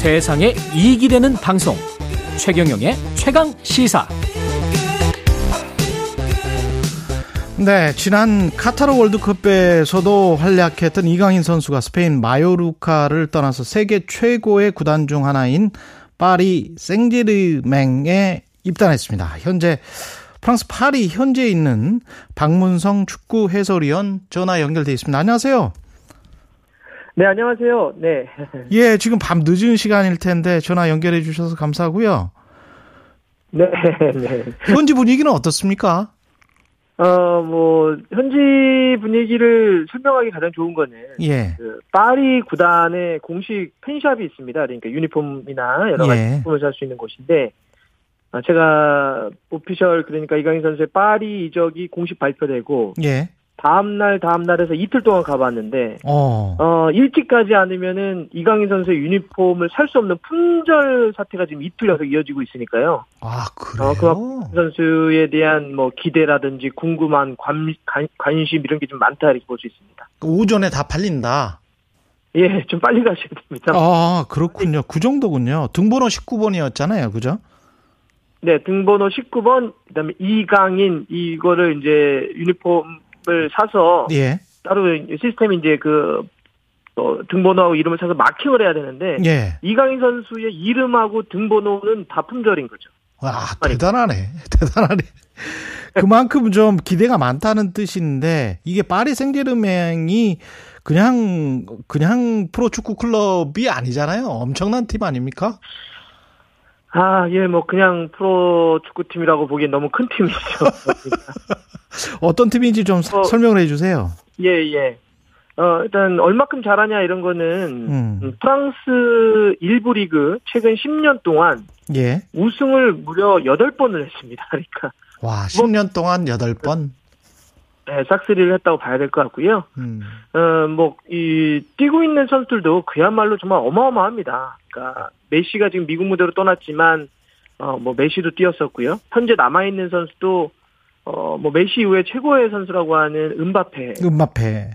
세상에 이익이 되는 방송 최경영의 최강 시사 네, 지난 카타르 월드컵에서도 활약했던 이강인 선수가 스페인 마요르카를 떠나서 세계 최고의 구단 중 하나인 파리 생제르맹에 입단했습니다. 현재 프랑스 파리 현지에 있는 박문성 축구 해설위원 전화 연결돼 있습니다. 안녕하세요. 네, 안녕하세요. 네. 예, 지금 밤 늦은 시간일 텐데 전화 연결해 주셔서 감사하고요. 네, 네. 현지 분위기는 어떻습니까? 어, 뭐, 현지 분위기를 설명하기 가장 좋은 거는. 예. 그, 파리 구단의 공식 팬샵이 있습니다. 그러니까 유니폼이나 여러 가지 예. 제품을 살수 있는 곳인데, 아, 제가 오피셜, 그러니까 이강인 선수의 파리 이적이 공식 발표되고, 예. 다음날, 다음날에서 이틀 동안 가봤는데, 어. 어, 일찍 가지 않으면은 이강인 선수의 유니폼을 살 수 없는 품절 사태가 지금 이틀 연속 이어지고 있으니까요. 아, 그래요? 어, 그 선수에 대한 뭐 기대라든지 궁금한 관, 관, 관심 이런 게 좀 많다 이렇게 볼 수 있습니다. 오전에 다 팔린다. 예, 좀 빨리 가셔야 됩니다. 아, 그렇군요. 그 정도군요. 등번호 19번이었잖아요. 그죠? 네, 등번호 19번, 그 다음에 이강인 이거를 이제 유니폼 을 사서 예. 따로 시스템이 이제 그 어, 등번호하고 이름을 사서 마킹을 해야 되는데 예. 이강인 선수의 이름하고 등번호는 다 품절인 거죠. 와, 대단하네. 대단하네. 그만큼 좀 기대가 많다는 뜻인데 이게 파리 생제르맹이 그냥 그냥 프로축구 클럽이 아니잖아요. 엄청난 팀 아닙니까? 아, 예, 뭐 그냥 프로 축구팀이라고 보기엔 너무 큰 팀이죠. 어떤 팀인지 좀 사- 어. 설명을 해주세요. 예, 예. 어, 일단 얼마큼 잘하냐 이런 거는 음. 음, 프랑스 일부 리그 최근 10년 동안 예. 우승을 무려 8번을 했습니다. 그러니까 와, 10년 동안 8번. 네, 싹쓸이를 했다고 봐야 될 것 같고요. 음. 어, 뭐, 이, 뛰고 있는 선수들도 그야말로 정말 어마어마합니다. 그러니까, 메시가 지금 미국 무대로 떠났지만, 어, 뭐, 메시도 뛰었었고요. 현재 남아있는 선수도, 어, 뭐, 메시 이후에 최고의 선수라고 하는 음바페. 음바페,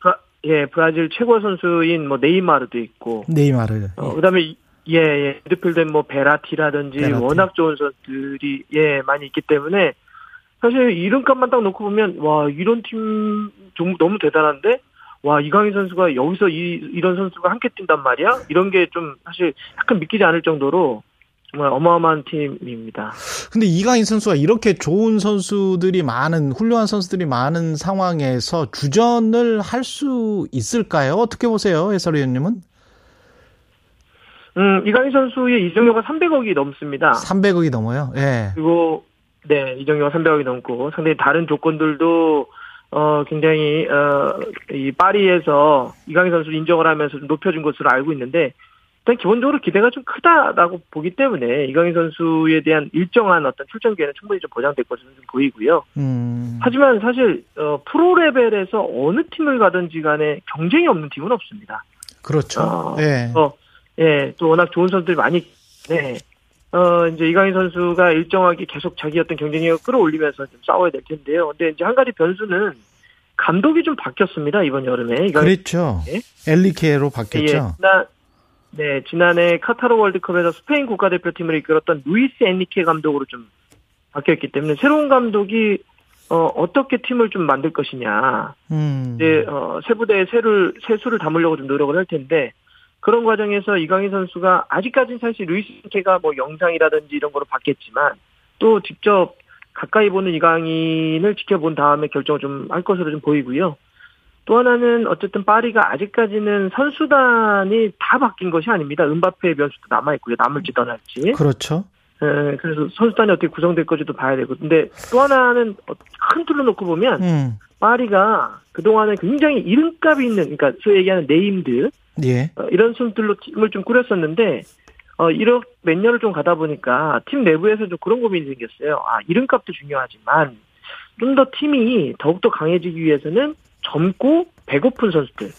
브라, 예, 브라질 최고 선수인 뭐, 네이마르도 있고, 네이마르. 어, 그 다음에, 예, 예, 미드필드에 뭐, 베라티라든지 베라티. 워낙 좋은 선수들이, 예, 많이 있기 때문에, 사실 이름값만 딱 놓고 보면, 와, 이런 팀 좀 너무 대단한데? 와, 이강인 선수가 여기서 이, 이런 선수가 함께 뛴단 말이야? 이런 게 좀 사실 약간 믿기지 않을 정도로 정말 어마어마한 팀입니다. 근데 이강인 선수가 이렇게 좋은 선수들이 많은 훌륭한 선수들이 많은 상황에서 주전을 할 수 있을까요? 어떻게 보세요, 해설위원님은? 음, 이강인 선수의 이정료가 300억이 넘습니다. 300억이 넘어요. 예. 그리고 네 이정료가 300억이 넘고 상당히 다른 조건들도 어 굉장히 어이 파리에서 이강인 선수 를 인정을 하면서 좀 높여준 것으로 알고 있는데 일단 기본적으로 기대가 좀 크다라고 보기 때문에 이강인 선수에 대한 일정한 어떤 출전 기회는 충분히 좀 보장될 것으로 좀 보이고요. 음. 하지만 사실 어 프로 레벨에서 어느 팀을 가든지 간에 경쟁이 없는 팀은 없습니다. 그렇죠. 어, 예. 어, 예, 또 워낙 좋은 선수들이 많이, 네. 어, 이제 이강인 선수가 일정하게 계속 자기 어떤 경쟁력을 끌어올리면서 좀 싸워야 될 텐데요. 근데 이제 한 가지 변수는 감독이 좀 바뀌었습니다, 이번 여름에. 그랬죠. 예? 엔리케로 예, 바뀌었죠. 지난, 네, 지난해 카타르 월드컵에서 스페인 국가대표팀을 이끌었던 루이스 엔리케 감독으로 좀 바뀌었기 때문에 새로운 감독이 어, 어떻게 팀을 좀 만들 것이냐. 음. 이제 어, 새 부대에 새를 새 술을 담으려고 좀 노력을 할 텐데 그런 과정에서 이강인 선수가 아직까지는 사실 루이스 엔리케가 뭐 영상이라든지 이런 거로 봤겠지만 또 직접 가까이 보는 이강인을 지켜본 다음에 결정을 좀 할 것으로 좀 보이고요. 또 하나는 어쨌든 파리가 아직까지는 선수단이 다 바뀐 것이 아닙니다. 음바페의 변수도 남아 있고요. 남을지 떠날지. 그렇죠. 에, 그래서 선수단이 어떻게 구성될 건지도 봐야 되고. 근데 또 하나는 어, 큰 틀로 놓고 보면 음. 파리가 그동안에 굉장히 이름값이 있는, 그러니까 소위 얘기하는 named, 예. 어, 이런 선수들로 팀을 좀 꾸렸었는데, 어, 이렇 몇 년을 좀 가다 보니까 팀 내부에서 좀 그런 고민이 생겼어요. 아, 이름값도 중요하지만, 좀 더 팀이 더욱더 강해지기 위해서는 젊고 배고픈 선수들,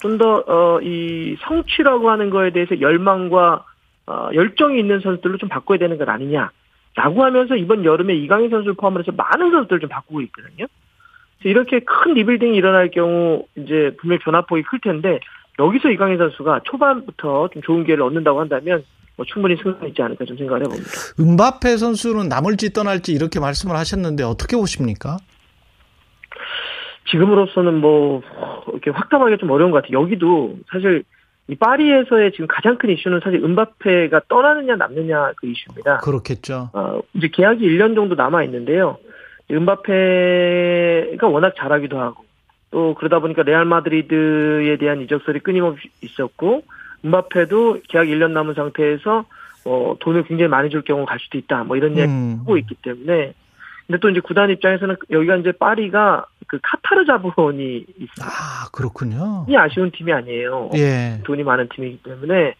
좀 더, 어, 이 성취라고 하는 거에 대해서 열망과, 어, 열정이 있는 선수들로 좀 바꿔야 되는 것 아니냐. 라고 하면서 이번 여름에 이강인 선수를 포함해서 많은 선수들을 좀 바꾸고 있거든요. 이렇게 큰 rebuilding이 일어날 경우 이제 분명히 변화폭이 클 텐데 여기서 이강인 선수가 초반부터 좀 좋은 기회를 얻는다고 한다면 뭐 충분히 승산 있지 않을까 좀 생각을 해봅니다. 은바페 선수는 남을지 떠날지 이렇게 말씀을 하셨는데 어떻게 보십니까? 지금으로서는 뭐 이렇게 확답하기 좀 어려운 것 같아요. 여기도 사실 이 파리에서의 지금 가장 큰 이슈는 사실 은바페가 떠나느냐 남느냐 그 이슈입니다. 그렇겠죠. 어, 이제 계약이 1년 정도 남아 있는데요. 은바페가 워낙 잘하기도 하고 또 그러다 보니까 레알 마드리드에 대한 이적설이 끊임없이 있었고 은바페도 계약 1년 남은 상태에서 어, 돈을 굉장히 많이 줄 경우 갈 수도 있다. 뭐 이런 이야기 음. 하고 있기 때문에 근데 또 이제 구단 입장에서는 여기가 이제 파리가 그 카타르 자본이 있어요. 아, 그렇군요. 이 아쉬운 팀이 아니에요. 예. 돈이 많은 팀이기 때문에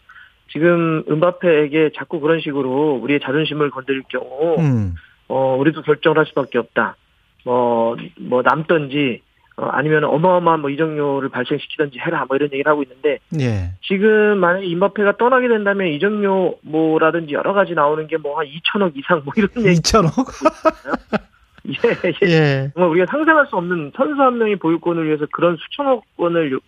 지금 은바페에게 자꾸 그런 식으로 우리의 자존심을 건드릴 경우 음. 어 우리도 결정을 할 수밖에 없다. 뭐뭐 남던지 어, 아니면 어마어마한 뭐 이적료를 발생시키든지 해라 뭐 이런 얘기를 하고 있는데 예. 지금 만약에 임바페가 떠나게 된다면 이적료 뭐라든지 여러 가지 나오는 게 뭐 한 2천억 이상 뭐 이런 얘기 2천억? 예, 예. 예. 정말 우리가 상상할 수 없는 선수 한 명이 보유권을 위해서 그런 수천억 원을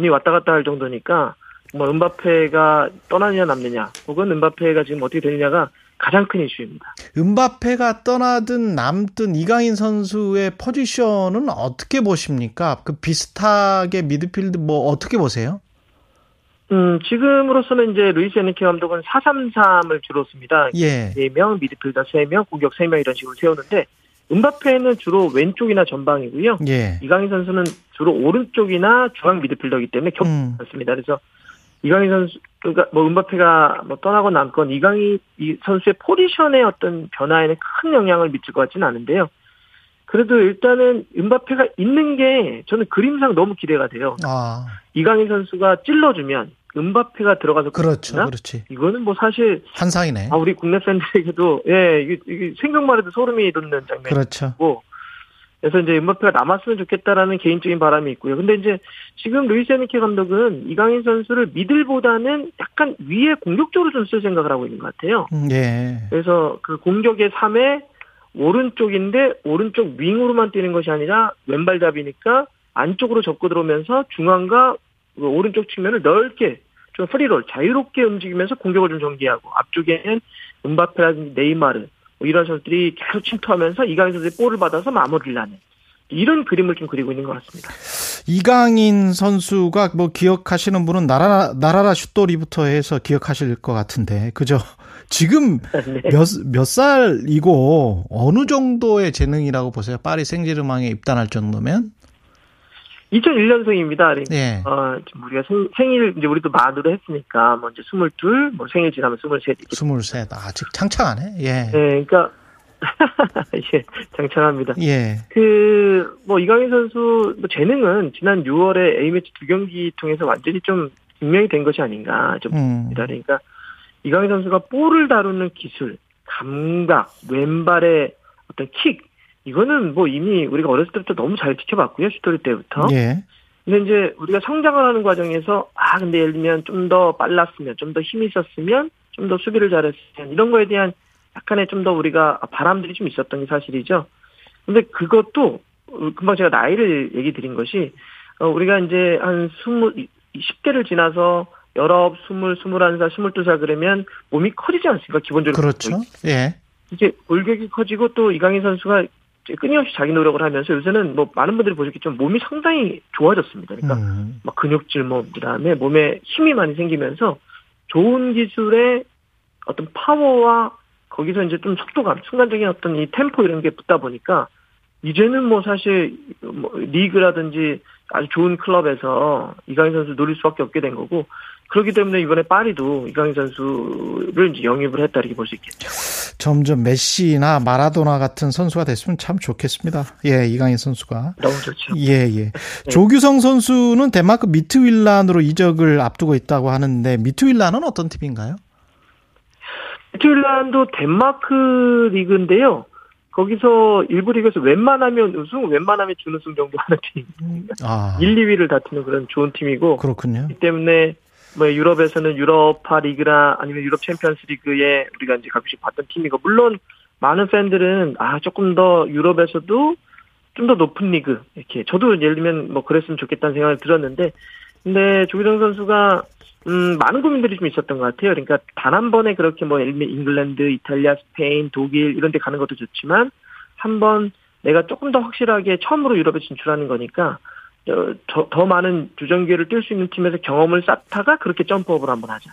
이 왔다 갔다 할 정도니까 정말 은바페가 떠나느냐 남느냐 혹은 은바페가 지금 어떻게 되느냐가 가장 큰 이슈입니다. 은바페가 떠나든 남든 이강인 선수의 포지션은 어떻게 보십니까? 그 비슷하게 미드필드 뭐 어떻게 보세요? 음, 지금으로서는 이제 루이스 엔리케 감독은 433을 주로 씁니다. 예. 4명, 미드필더 3명, 공격 3명 이런 식으로 세우는데 음바페는 주로 왼쪽이나 전방이고요. 예. 이강인 선수는 주로 오른쪽이나 중앙 미드필더이기 때문에 겹치지 음. 않습니다. 그래서 이강인 선수 그러니까 뭐 음바페가 뭐 떠나고 남건 이강인 이 선수의 포지션의 어떤 변화에는 큰 영향을 미칠 것 같지는 않은데요. 그래도 일단은 음바페가 있는 게 저는 그림상 너무 기대가 돼요. 아, 이강인 선수가 찔러주면 은바페가 들어가서 그렇죠. 골 그렇지. 이거는 뭐 사실 환상이네. 아 우리 국내 팬들에게도 예 이게, 이게 생각만 해도 소름이 돋는 장면이고 그렇죠. 그래서 이제 은바페가 남았으면 좋겠다라는 개인적인 바람이 있고요. 근데 이제 지금 루이스 에니케 감독은 이강인 선수를 미들보다는 약간 위에 공격적으로 좀 쓸 생각을 하고 있는 것 같아요. 음, 예. 그래서 그 공격의 3에 오른쪽인데 오른쪽 윙으로만 뛰는 것이 아니라 왼발잡이니까 안쪽으로 접고 들어오면서 중앙과 그 오른쪽 측면을 넓게 좀 프리롤 자유롭게 움직이면서 공격을 좀 전개하고 앞쪽에는 은바페라든지 네이마르 뭐 이런 선수들이 계속 침투하면서 이강인 선수의 볼을 받아서 마무리를 하는 이런 그림을 좀 그리고 있는 것 같습니다. 이강인 선수가 뭐 기억하시는 분은 나라 나라라 슛돌이부터 해서 기억하실 것 같은데 그죠? 지금 네. 몇몇 살이고 어느 정도의 재능이라고 보세요? 파리 생제르맹에 입단할 정도면? 2001년생입니다. 그러니까 예. 어, 우리가 생, 생일 이제 우리도 만으로 했으니까 뭐 이제 22, 뭐 생일 지나면 23 이렇게. 23. 아직 창창하네. 예. 네, 그러니까 예, 장창합니다. 예. 그, 뭐, 이강인 선수, 뭐, 재능은 지난 6월에 A매치 두 경기 통해서 완전히 좀 증명이 된 것이 아닌가, 좀, 음. 그러니까, 이강인 선수가 볼을 다루는 기술, 감각, 왼발의 어떤 킥, 이거는 뭐 이미 우리가 어렸을 때부터 너무 잘 지켜봤고요, 슈토리 때부터. 예. 근데 이제 우리가 성장을 하는 과정에서, 아, 근데 예를 들면 좀 더 빨랐으면, 좀 더 힘이 있었으면, 좀 더 수비를 잘했으면, 이런 거에 대한 약간의 좀 더 우리가 바람들이 좀 있었던 게 사실이죠. 근데 그것도, 어, 금방 제가 나이를 얘기 드린 것이, 어, 우리가 이제 한 스물, 10대를 지나서 19, 20, 21살, 22살 그러면 몸이 커지지 않습니까? 기본적으로. 그렇죠. 예. 이제 골격이 커지고 또 이강인 선수가 끊임없이 자기 노력을 하면서 요새는 뭐 많은 분들이 보셨겠지만 몸이 상당히 좋아졌습니다. 그러니까 음. 막 근육질 뭐 그다음에 몸에 힘이 많이 생기면서 좋은 기술의 어떤 파워와 거기서 이제 좀 속도감, 순간적인 어떤 이 템포 이런 게 붙다 보니까 이제는 뭐 사실 뭐 리그라든지 아주 좋은 클럽에서 이강인 선수 노릴 수밖에 없게 된 거고 그렇기 때문에 이번에 파리도 이강인 선수를 이제 영입을 했다 이렇게 볼 수 있겠죠. 점점 메시나 마라도나 같은 선수가 됐으면 참 좋겠습니다. 예, 이강인 선수가. 너무 좋죠. 예, 예. 조규성 선수는 덴마크 미트윌란으로 이적을 앞두고 있다고 하는데 미트윌란은 어떤 팀인가요? 미트윌란도 덴마크 리그인데요. 거기서 일부 리그에서 웬만하면 우승, 웬만하면 준우승 정도 하는 팀. 아, 1, 2위를 다투는 그런 좋은 팀이고 그렇군요. 그렇기 때문에 뭐 유럽에서는 유로파 리그나 아니면 유럽 챔피언스 리그에 우리가 이제 가끔씩 봤던 팀이고 물론 많은 팬들은 아 조금 더 유럽에서도 좀 더 높은 리그 이렇게 저도 예를 들면 뭐 그랬으면 좋겠다는 생각을 들었는데 근데 조규성 선수가 음, 많은 고민들이 좀 있었던 것 같아요. 그러니까 단 한 번에 그렇게 뭐 잉글랜드, 이탈리아, 스페인, 독일 이런 데 가는 것도 좋지만 한 번 내가 조금 더 확실하게 처음으로 유럽에 진출하는 거니까 어, 더, 더 많은 주전 기회를 뛸 수 있는 팀에서 경험을 쌓다가 그렇게 점프업을 한번 하자.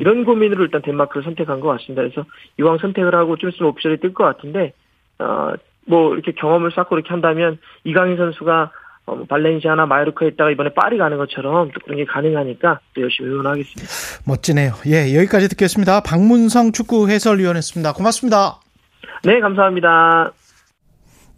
이런 고민으로 일단 덴마크를 선택한 것 같습니다. 그래서 이왕 선택을 하고 좀 있으면 옵션이 뜰 것 같은데, 어, 뭐 이렇게 경험을 쌓고 이렇게 한다면 이강인 선수가 어, 뭐 발렌시아나 마요르카에 있다가 이번에 파리 가는 것처럼 또 그런 게 가능하니까 또 열심히 응원하겠습니다. 멋지네요. 예, 여기까지 듣겠습니다. 박문성 축구 해설위원이었습니다. 고맙습니다. 네, 감사합니다.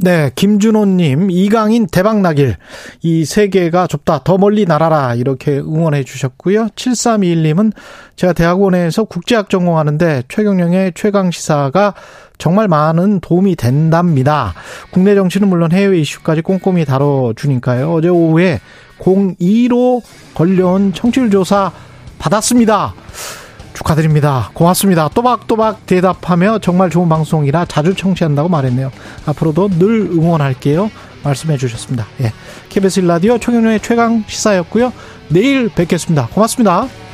네, 김준호님, 이강인 대박 나길. 이 세계가 좁다. 더 멀리 날아라. 이렇게 응원해 주셨고요. 7321님은 제가 대학원에서 국제학 전공하는데 최경영의 최강시사가 정말 많은 도움이 된답니다. 국내 정치는 물론 해외 이슈까지 꼼꼼히 다뤄주니까요. 어제 오후에 02로 걸려온 청취율 조사 받았습니다. 축하드립니다. 고맙습니다. 또박또박 대답하며 정말 좋은 방송이라 자주 청취한다고 말했네요. 앞으로도 늘 응원할게요. 말씀해 주셨습니다. 예. KBS 라디오 총영의 최강 시사였고요. 내일 뵙겠습니다. 고맙습니다.